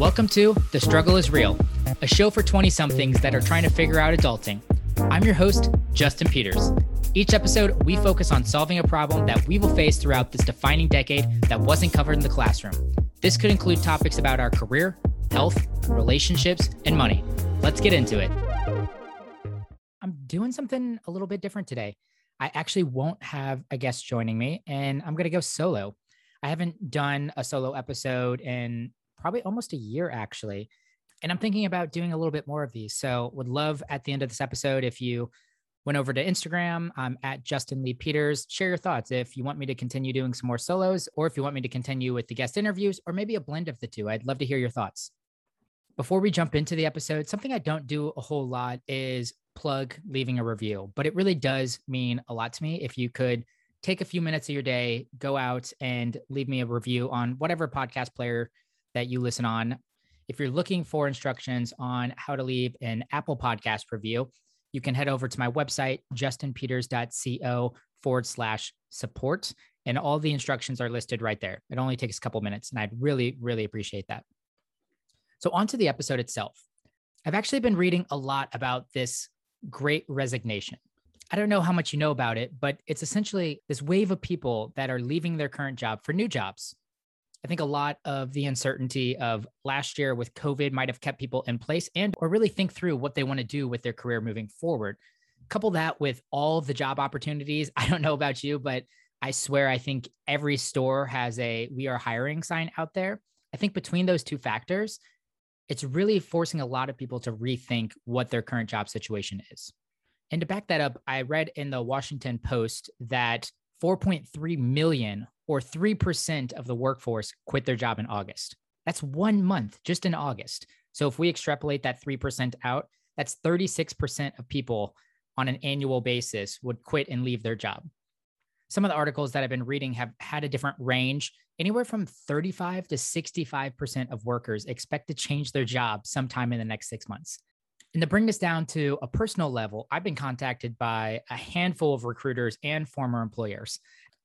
Welcome to The Struggle is Real, a show for 20 somethings that are trying to figure out adulting. I'm your host, Justin Peters. Each episode, we focus on solving a problem that we will face throughout this defining decade that wasn't covered in the classroom. This could include topics about our career, health, relationships, and money. Let's get into it. I'm doing something a little bit different today. I actually won't have a guest joining me, and I'm going to go solo. I haven't done a solo episode in probably almost a year actually. And I'm thinking about doing a little bit more of these. So would love at the end of this episode if you went over to Instagram I'm at Justin Lee Peters. Share your thoughts if you want me to continue doing some more solos or if you want me to continue with the guest interviews or maybe a blend of the two. I'd love to hear your thoughts. Before we jump into the episode, something I don't do a whole lot is plug leaving a review, but it really does mean a lot to me if you could take a few minutes of your day, go out and leave me a review on whatever podcast player that you listen on. If you're looking for instructions on how to leave an Apple podcast review, you can head over to my website, justinpeters.co forward slash support. And all the instructions are listed right there. It only takes a couple minutes, and I'd really, really appreciate that. So, on to the episode itself. I've actually been reading a lot about this great resignation. I don't know how much you know about it, but it's essentially this wave of people that are leaving their current job for new jobs. I think a lot of the uncertainty of last year with COVID might have kept people in place and or really think through what they want to do with their career moving forward. Couple that with all the job opportunities. I don't know about you, but I swear I think every store has a we are hiring sign out there. I think between those two factors, it's really forcing a lot of people to rethink what their current job situation is. And to back that up, I read in the Washington Post that 4.3 million or 3% of the workforce quit their job in August. That's one month just in August. So if we extrapolate that 3% out, that's 36% of people on an annual basis would quit and leave their job. Some of the articles that I've been reading have had a different range. Anywhere from 35 to 65% of workers expect to change their job sometime in the next six months. And to bring this down to a personal level, I've been contacted by a handful of recruiters and former employers.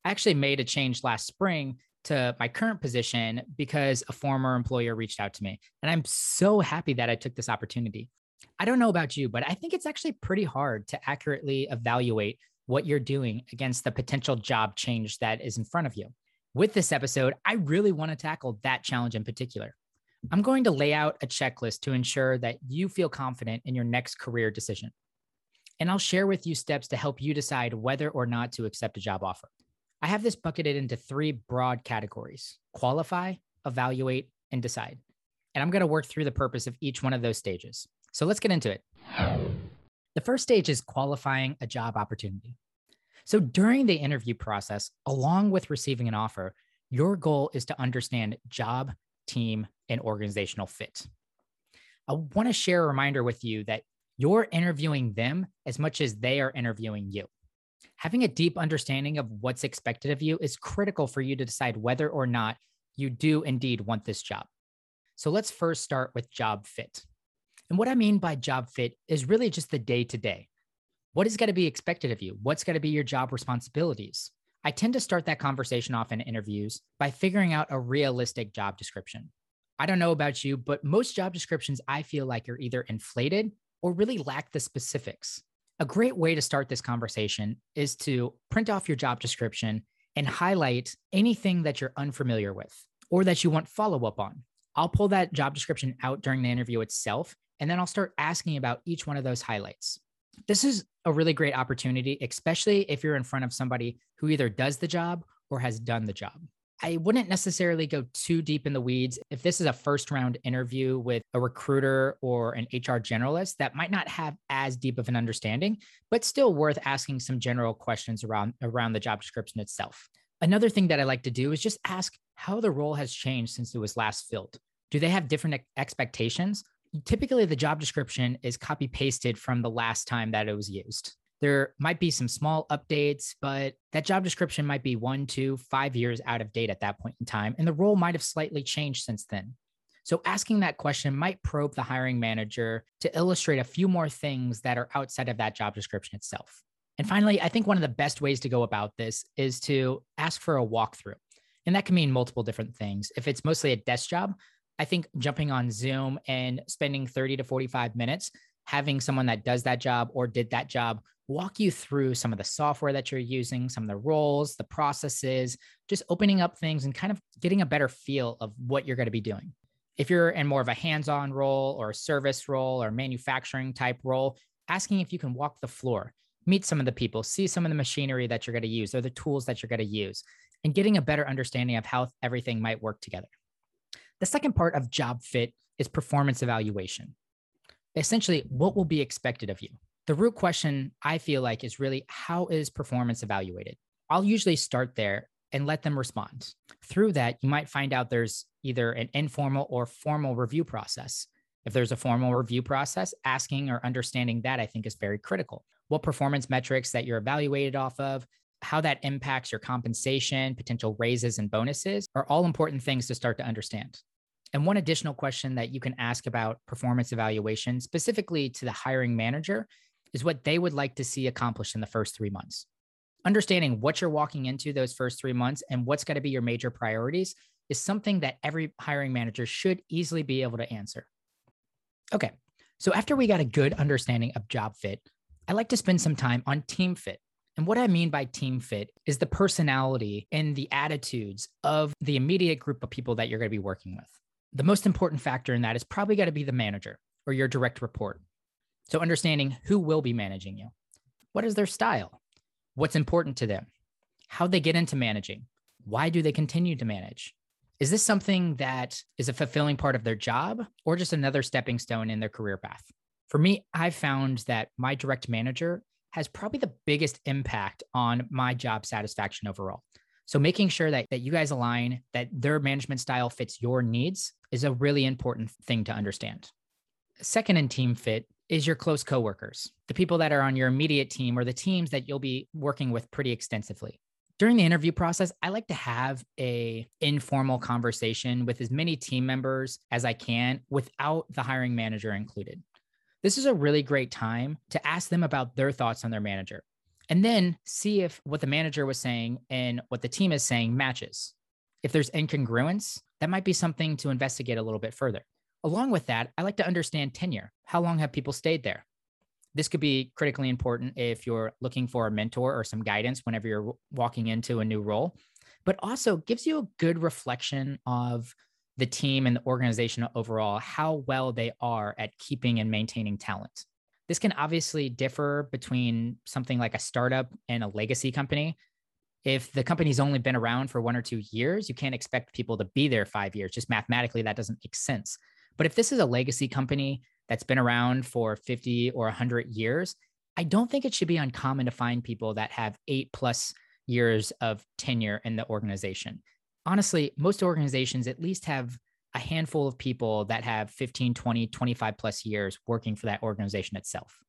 I actually made a change last spring to my current position because a former employer reached out to me. And I'm so happy that I took this opportunity. I don't know about you, but I think it's actually pretty hard to accurately evaluate what you're doing against the potential job change that is in front of you. With this episode, I really want to tackle that challenge in particular. I'm going to lay out a checklist to ensure that you feel confident in your next career decision. And I'll share with you steps to help you decide whether or not to accept a job offer. I have this bucketed into three broad categories qualify, evaluate, and decide. And I'm going to work through the purpose of each one of those stages. So let's get into it. The first stage is qualifying a job opportunity. So during the interview process, along with receiving an offer, your goal is to understand job, team, and organizational fit. I want to share a reminder with you that you're interviewing them as much as they are interviewing you. Having a deep understanding of what's expected of you is critical for you to decide whether or not you do indeed want this job. So let's first start with job fit. And what I mean by job fit is really just the day to day. What is going to be expected of you? What's going to be your job responsibilities? I tend to start that conversation off in interviews by figuring out a realistic job description. I don't know about you, but most job descriptions I feel like are either inflated or really lack the specifics. A great way to start this conversation is to print off your job description and highlight anything that you're unfamiliar with or that you want follow up on. I'll pull that job description out during the interview itself, and then I'll start asking about each one of those highlights this is a really great opportunity, especially if you're in front of somebody who either does the job or has done the job. I wouldn't necessarily go too deep in the weeds. If this is a first round interview with a recruiter or an HR generalist that might not have as deep of an understanding, but still worth asking some general questions around, around the job description itself. Another thing that I like to do is just ask how the role has changed since it was last filled. Do they have different expectations? typically the job description is copy pasted from the last time that it was used. There might be some small updates, but that job description might be one, two, five years out of date at that point in time. And the role might have slightly changed since then. So asking that question might probe the hiring manager to illustrate a few more things that are outside of that job description itself. And finally, I think one of the best ways to go about this is to ask for a walkthrough. And that can mean multiple different things. If it's mostly a desk job, I think jumping on Zoom and spending 30 to 45 minutes having someone that does that job or did that job walk you through some of the software that you're using, some of the roles, the processes, just opening up things and kind of getting a better feel of what you're going to be doing. If you're in more of a hands on role or a service role or manufacturing type role, asking if you can walk the floor, meet some of the people, see some of the machinery that you're going to use or the tools that you're going to use, and getting a better understanding of how everything might work together. The second part of job fit is performance evaluation. Essentially, what will be expected of you? The root question I feel like is really how is performance evaluated? I'll usually start there and let them respond. Through that, you might find out there's either an informal or formal review process. If there's a formal review process, asking or understanding that I think is very critical. What performance metrics that you're evaluated off of, how that impacts your compensation, potential raises and bonuses are all important things to start to understand. And one additional question that you can ask about performance evaluation, specifically to the hiring manager, is what they would like to see accomplished in the first three months. Understanding what you're walking into those first three months and what's going to be your major priorities is something that every hiring manager should easily be able to answer. Okay, so after we got a good understanding of job fit, I like to spend some time on team fit. And what I mean by team fit is the personality and the attitudes of the immediate group of people that you're going to be working with. The most important factor in that is probably got to be the manager or your direct report. So, understanding who will be managing you, what is their style, what's important to them, how they get into managing, why do they continue to manage? Is this something that is a fulfilling part of their job or just another stepping stone in their career path? For me, I've found that my direct manager has probably the biggest impact on my job satisfaction overall. So making sure that, that you guys align, that their management style fits your needs is a really important thing to understand. Second in team fit is your close coworkers, the people that are on your immediate team or the teams that you'll be working with pretty extensively. During the interview process, I like to have a informal conversation with as many team members as I can without the hiring manager included. This is a really great time to ask them about their thoughts on their manager and then see if what the manager was saying and what the team is saying matches. If there's incongruence, that might be something to investigate a little bit further. Along with that, I like to understand tenure. How long have people stayed there? This could be critically important if you're looking for a mentor or some guidance whenever you're walking into a new role, but also gives you a good reflection of the team and the organization overall, how well they are at keeping and maintaining talent. This can obviously differ between something like a startup and a legacy company. If the company's only been around for one or two years, you can't expect people to be there five years. Just mathematically, that doesn't make sense. But if this is a legacy company that's been around for 50 or 100 years, I don't think it should be uncommon to find people that have eight plus years of tenure in the organization honestly, most organizations at least have a handful of people that have 15, 20, 25 plus years working for that organization itself.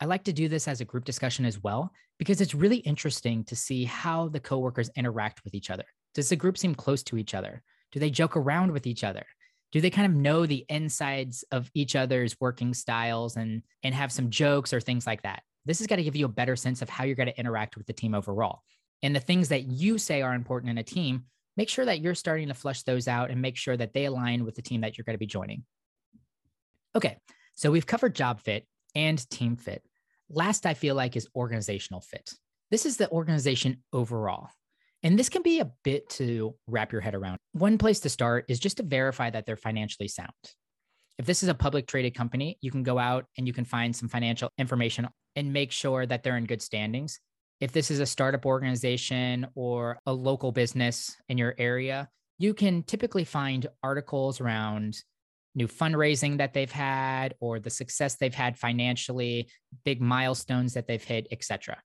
I like to do this as a group discussion as well because it's really interesting to see how the coworkers interact with each other. Does the group seem close to each other? Do they joke around with each other? Do they kind of know the insides of each other's working styles and and have some jokes or things like that? This has got to give you a better sense of how you're going to interact with the team overall. And the things that you say are important in a team make sure that you're starting to flush those out and make sure that they align with the team that you're going to be joining. Okay, so we've covered job fit and team fit. Last, I feel like, is organizational fit. This is the organization overall. And this can be a bit to wrap your head around. One place to start is just to verify that they're financially sound. If this is a public traded company, you can go out and you can find some financial information and make sure that they're in good standings if this is a startup organization or a local business in your area, you can typically find articles around new fundraising that they've had or the success they've had financially, big milestones that they've hit, etc.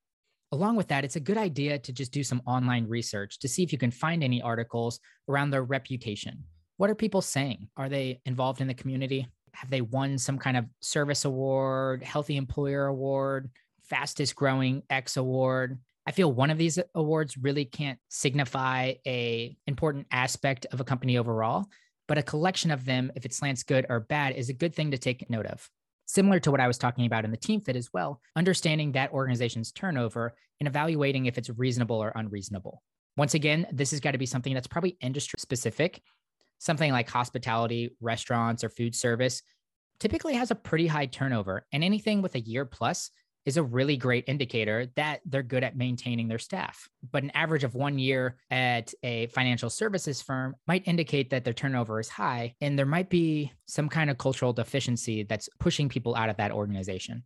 Along with that, it's a good idea to just do some online research to see if you can find any articles around their reputation. What are people saying? Are they involved in the community? Have they won some kind of service award, healthy employer award? fastest growing X award. I feel one of these awards really can't signify a important aspect of a company overall, but a collection of them, if it slants good or bad, is a good thing to take note of. Similar to what I was talking about in the team fit as well, understanding that organization's turnover and evaluating if it's reasonable or unreasonable. Once again, this has got to be something that's probably industry specific. Something like hospitality, restaurants, or food service typically has a pretty high turnover, and anything with a year plus is a really great indicator that they're good at maintaining their staff. But an average of one year at a financial services firm might indicate that their turnover is high and there might be some kind of cultural deficiency that's pushing people out of that organization.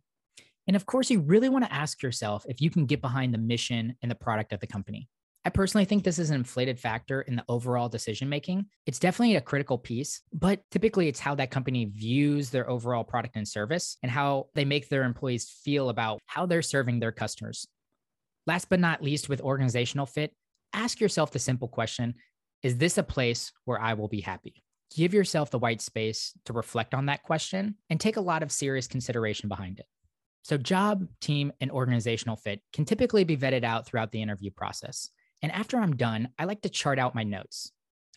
And of course, you really want to ask yourself if you can get behind the mission and the product of the company. I personally think this is an inflated factor in the overall decision making. It's definitely a critical piece, but typically it's how that company views their overall product and service and how they make their employees feel about how they're serving their customers. Last but not least, with organizational fit, ask yourself the simple question Is this a place where I will be happy? Give yourself the white space to reflect on that question and take a lot of serious consideration behind it. So, job, team, and organizational fit can typically be vetted out throughout the interview process. And after I'm done, I like to chart out my notes.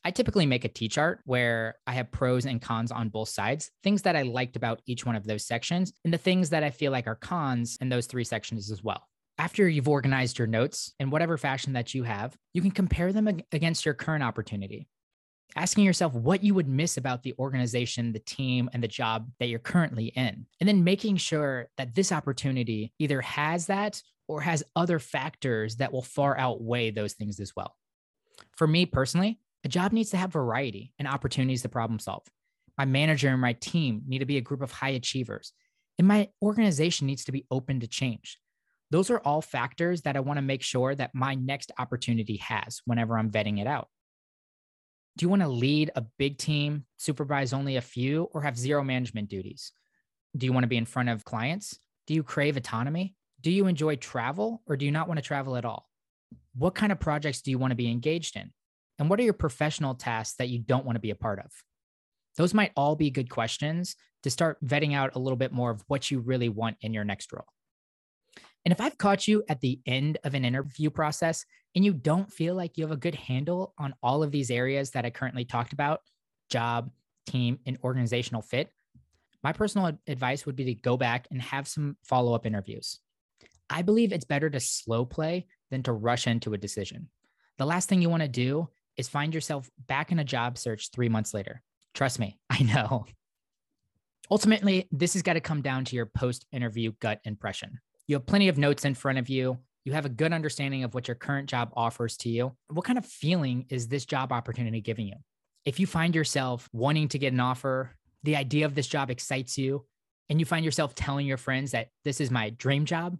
I typically make a T chart where I have pros and cons on both sides, things that I liked about each one of those sections, and the things that I feel like are cons in those three sections as well. After you've organized your notes in whatever fashion that you have, you can compare them against your current opportunity. Asking yourself what you would miss about the organization, the team, and the job that you're currently in. And then making sure that this opportunity either has that or has other factors that will far outweigh those things as well. For me personally, a job needs to have variety and opportunities to problem solve. My manager and my team need to be a group of high achievers, and my organization needs to be open to change. Those are all factors that I want to make sure that my next opportunity has whenever I'm vetting it out. Do you want to lead a big team, supervise only a few, or have zero management duties? Do you want to be in front of clients? Do you crave autonomy? Do you enjoy travel or do you not want to travel at all? What kind of projects do you want to be engaged in? And what are your professional tasks that you don't want to be a part of? Those might all be good questions to start vetting out a little bit more of what you really want in your next role. And if I've caught you at the end of an interview process and you don't feel like you have a good handle on all of these areas that I currently talked about job, team, and organizational fit my personal advice would be to go back and have some follow up interviews. I believe it's better to slow play than to rush into a decision. The last thing you want to do is find yourself back in a job search three months later. Trust me, I know. Ultimately, this has got to come down to your post interview gut impression. You have plenty of notes in front of you. You have a good understanding of what your current job offers to you. What kind of feeling is this job opportunity giving you? If you find yourself wanting to get an offer, the idea of this job excites you, and you find yourself telling your friends that this is my dream job,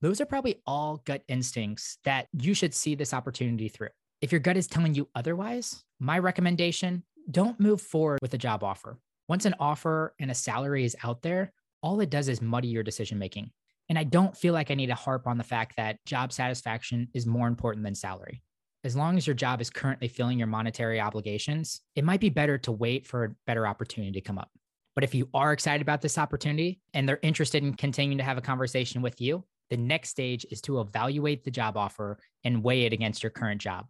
those are probably all gut instincts that you should see this opportunity through. If your gut is telling you otherwise, my recommendation don't move forward with a job offer. Once an offer and a salary is out there, all it does is muddy your decision making. And I don't feel like I need to harp on the fact that job satisfaction is more important than salary. As long as your job is currently filling your monetary obligations, it might be better to wait for a better opportunity to come up. But if you are excited about this opportunity and they're interested in continuing to have a conversation with you, the next stage is to evaluate the job offer and weigh it against your current job.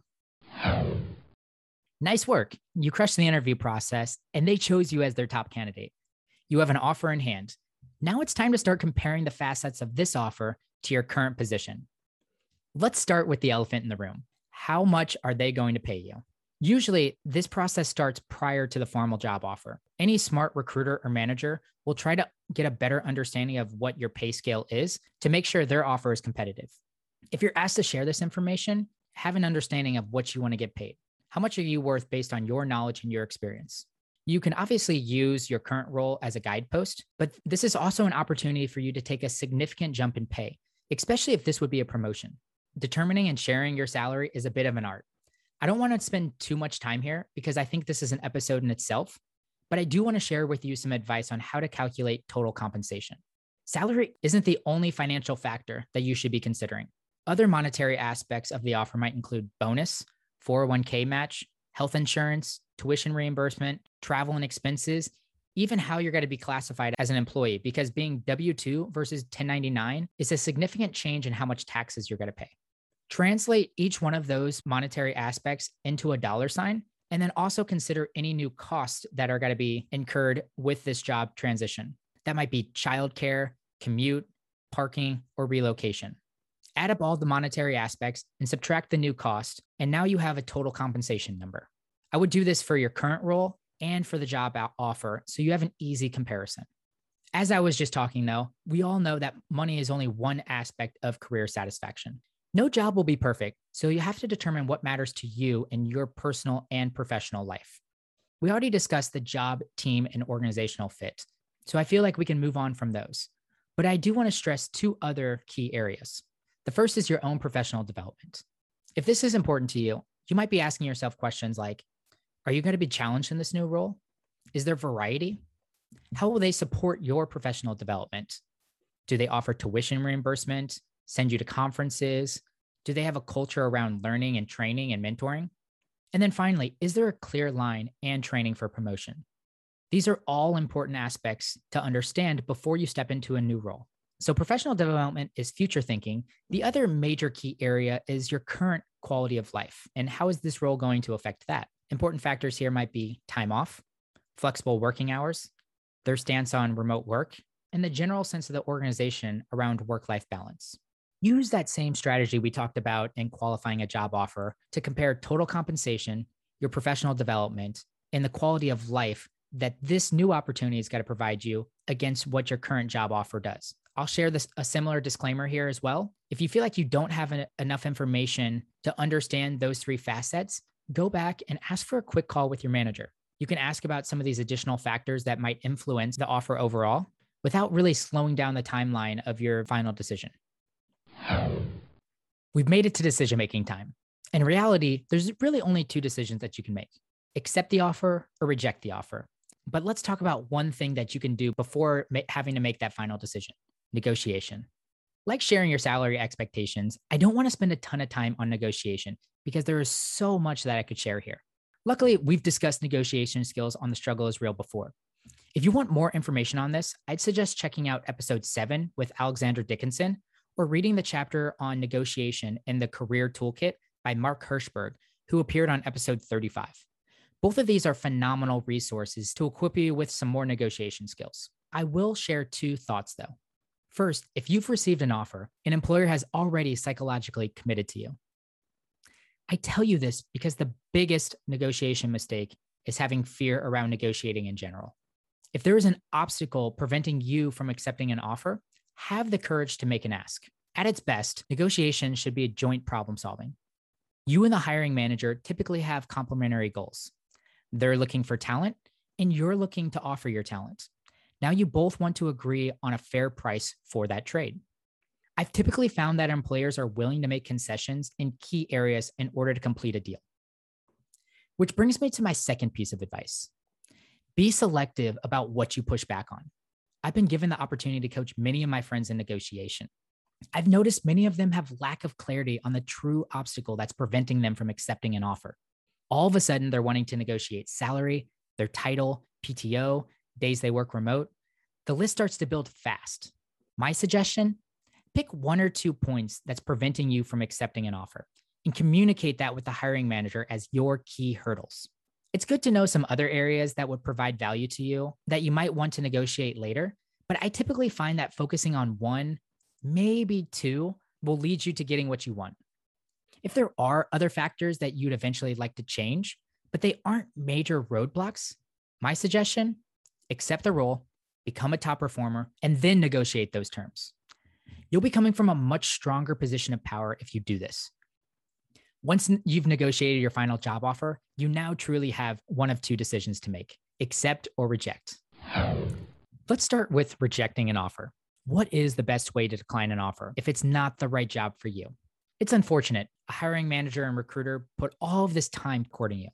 Nice work. You crushed the interview process and they chose you as their top candidate. You have an offer in hand. Now it's time to start comparing the facets of this offer to your current position. Let's start with the elephant in the room. How much are they going to pay you? Usually, this process starts prior to the formal job offer. Any smart recruiter or manager will try to get a better understanding of what your pay scale is to make sure their offer is competitive. If you're asked to share this information, have an understanding of what you want to get paid. How much are you worth based on your knowledge and your experience? You can obviously use your current role as a guidepost, but this is also an opportunity for you to take a significant jump in pay, especially if this would be a promotion. Determining and sharing your salary is a bit of an art. I don't want to spend too much time here because I think this is an episode in itself, but I do want to share with you some advice on how to calculate total compensation. Salary isn't the only financial factor that you should be considering. Other monetary aspects of the offer might include bonus, 401k match, health insurance, tuition reimbursement, travel and expenses, even how you're going to be classified as an employee, because being W 2 versus 1099 is a significant change in how much taxes you're going to pay. Translate each one of those monetary aspects into a dollar sign, and then also consider any new costs that are going to be incurred with this job transition. That might be childcare, commute, parking, or relocation. Add up all the monetary aspects and subtract the new cost, and now you have a total compensation number. I would do this for your current role and for the job offer so you have an easy comparison. As I was just talking, though, we all know that money is only one aspect of career satisfaction. No job will be perfect, so you have to determine what matters to you in your personal and professional life. We already discussed the job, team, and organizational fit, so I feel like we can move on from those. But I do want to stress two other key areas. The first is your own professional development. If this is important to you, you might be asking yourself questions like Are you going to be challenged in this new role? Is there variety? How will they support your professional development? Do they offer tuition reimbursement, send you to conferences? Do they have a culture around learning and training and mentoring? And then finally, is there a clear line and training for promotion? These are all important aspects to understand before you step into a new role. So, professional development is future thinking. The other major key area is your current quality of life. And how is this role going to affect that? Important factors here might be time off, flexible working hours, their stance on remote work, and the general sense of the organization around work life balance. Use that same strategy we talked about in qualifying a job offer to compare total compensation, your professional development, and the quality of life that this new opportunity is going to provide you against what your current job offer does. I'll share this a similar disclaimer here as well. If you feel like you don't have an, enough information to understand those three facets, go back and ask for a quick call with your manager. You can ask about some of these additional factors that might influence the offer overall without really slowing down the timeline of your final decision. We've made it to decision making time. In reality, there's really only two decisions that you can make accept the offer or reject the offer. But let's talk about one thing that you can do before ma- having to make that final decision negotiation. Like sharing your salary expectations, I don't want to spend a ton of time on negotiation because there is so much that I could share here. Luckily, we've discussed negotiation skills on the struggle is real before. If you want more information on this, I'd suggest checking out episode seven with Alexandra Dickinson or reading the chapter on negotiation in the Career Toolkit by Mark Herschberg, who appeared on episode 35. Both of these are phenomenal resources to equip you with some more negotiation skills. I will share two thoughts though. First, if you've received an offer, an employer has already psychologically committed to you. I tell you this because the biggest negotiation mistake is having fear around negotiating in general. If there is an obstacle preventing you from accepting an offer, have the courage to make an ask. At its best, negotiation should be a joint problem solving. You and the hiring manager typically have complementary goals. They're looking for talent, and you're looking to offer your talent. Now you both want to agree on a fair price for that trade. I've typically found that employers are willing to make concessions in key areas in order to complete a deal. Which brings me to my second piece of advice be selective about what you push back on. I've been given the opportunity to coach many of my friends in negotiation. I've noticed many of them have lack of clarity on the true obstacle that's preventing them from accepting an offer. All of a sudden, they're wanting to negotiate salary, their title, PTO, days they work remote. The list starts to build fast. My suggestion pick one or two points that's preventing you from accepting an offer and communicate that with the hiring manager as your key hurdles. It's good to know some other areas that would provide value to you that you might want to negotiate later, but I typically find that focusing on one, maybe two, will lead you to getting what you want. If there are other factors that you'd eventually like to change, but they aren't major roadblocks, my suggestion accept the role, become a top performer, and then negotiate those terms. You'll be coming from a much stronger position of power if you do this. Once you've negotiated your final job offer, you now truly have one of two decisions to make accept or reject. Let's start with rejecting an offer. What is the best way to decline an offer if it's not the right job for you? It's unfortunate. A hiring manager and recruiter put all of this time courting you.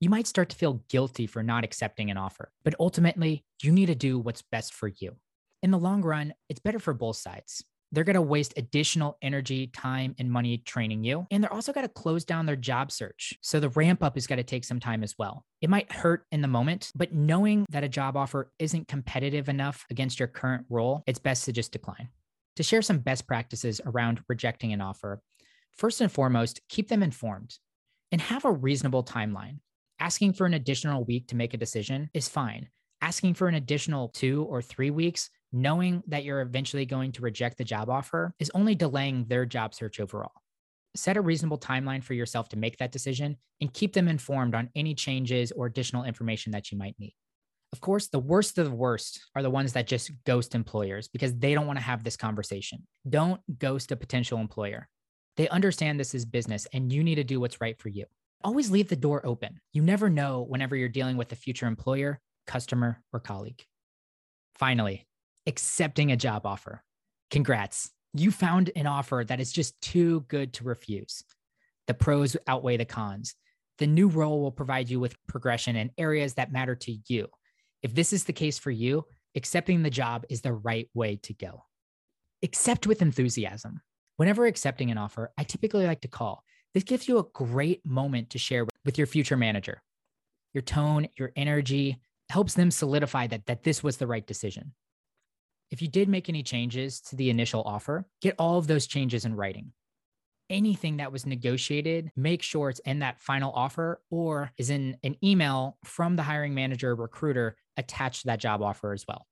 You might start to feel guilty for not accepting an offer, but ultimately, you need to do what's best for you. In the long run, it's better for both sides they're going to waste additional energy, time, and money training you. And they're also going to close down their job search. So the ramp up is going to take some time as well. It might hurt in the moment, but knowing that a job offer isn't competitive enough against your current role, it's best to just decline. To share some best practices around rejecting an offer, first and foremost, keep them informed and have a reasonable timeline. Asking for an additional week to make a decision is fine. Asking for an additional two or three weeks knowing that you're eventually going to reject the job offer is only delaying their job search overall. set a reasonable timeline for yourself to make that decision and keep them informed on any changes or additional information that you might need. Of course, the worst of the worst are the ones that just ghost employers because they don't want to have this conversation. Don't ghost a potential employer. They understand this is business and you need to do what's right for you. Always leave the door open. You never know whenever you're dealing with a future employer, customer, or colleague. Finally, accepting a job offer. Congrats. You found an offer that is just too good to refuse. The pros outweigh the cons. The new role will provide you with progression in areas that matter to you if this is the case for you, accepting the job is the right way to go. Accept with enthusiasm. Whenever accepting an offer, I typically like to call. This gives you a great moment to share with your future manager. Your tone, your energy helps them solidify that, that this was the right decision. If you did make any changes to the initial offer, get all of those changes in writing anything that was negotiated, make sure it's in that final offer or is in an email from the hiring manager recruiter attached to that job offer as well.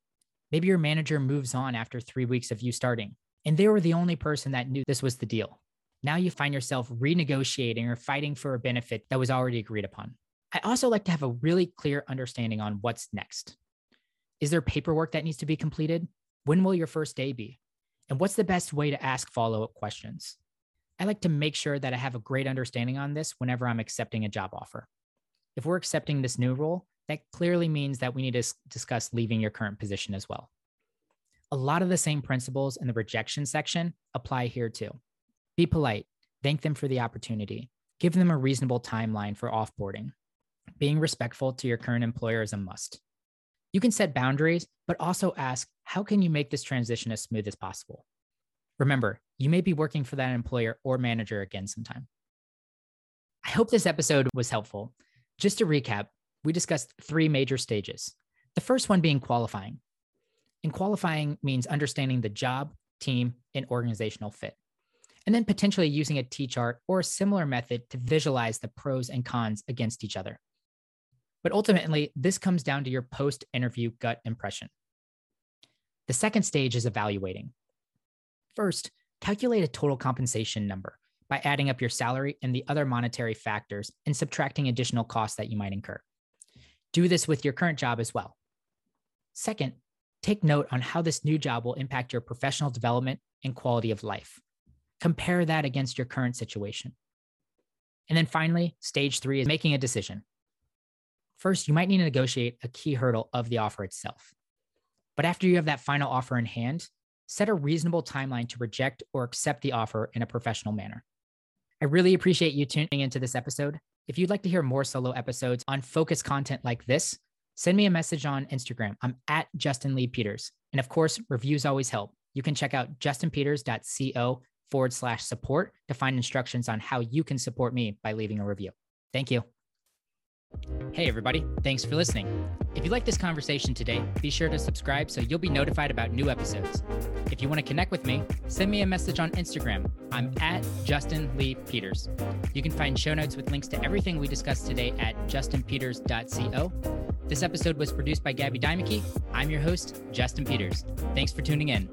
Maybe your manager moves on after three weeks of you starting, and they were the only person that knew this was the deal. Now you find yourself renegotiating or fighting for a benefit that was already agreed upon. I also like to have a really clear understanding on what's next. Is there paperwork that needs to be completed? When will your first day be? And what's the best way to ask follow up questions? I like to make sure that I have a great understanding on this whenever I'm accepting a job offer. If we're accepting this new role, that clearly means that we need to discuss leaving your current position as well. A lot of the same principles in the rejection section apply here too. Be polite, thank them for the opportunity, give them a reasonable timeline for offboarding. Being respectful to your current employer is a must. You can set boundaries, but also ask, how can you make this transition as smooth as possible? Remember, you may be working for that employer or manager again sometime. I hope this episode was helpful. Just to recap, we discussed three major stages. The first one being qualifying. And qualifying means understanding the job, team, and organizational fit. And then potentially using a T chart or a similar method to visualize the pros and cons against each other. But ultimately, this comes down to your post interview gut impression. The second stage is evaluating. First, calculate a total compensation number by adding up your salary and the other monetary factors and subtracting additional costs that you might incur. Do this with your current job as well. Second, take note on how this new job will impact your professional development and quality of life. Compare that against your current situation. And then finally, stage three is making a decision. First, you might need to negotiate a key hurdle of the offer itself. But after you have that final offer in hand, set a reasonable timeline to reject or accept the offer in a professional manner. I really appreciate you tuning into this episode. If you'd like to hear more solo episodes on focused content like this, send me a message on Instagram. I'm at Justin Lee Peters. And of course, reviews always help. You can check out justinpeters.co forward slash support to find instructions on how you can support me by leaving a review. Thank you. Hey, everybody. Thanks for listening. If you like this conversation today, be sure to subscribe so you'll be notified about new episodes. If you want to connect with me, send me a message on Instagram. I'm at Justin Lee Peters. You can find show notes with links to everything we discussed today at justinpeters.co. This episode was produced by Gabby Dimeke. I'm your host, Justin Peters. Thanks for tuning in.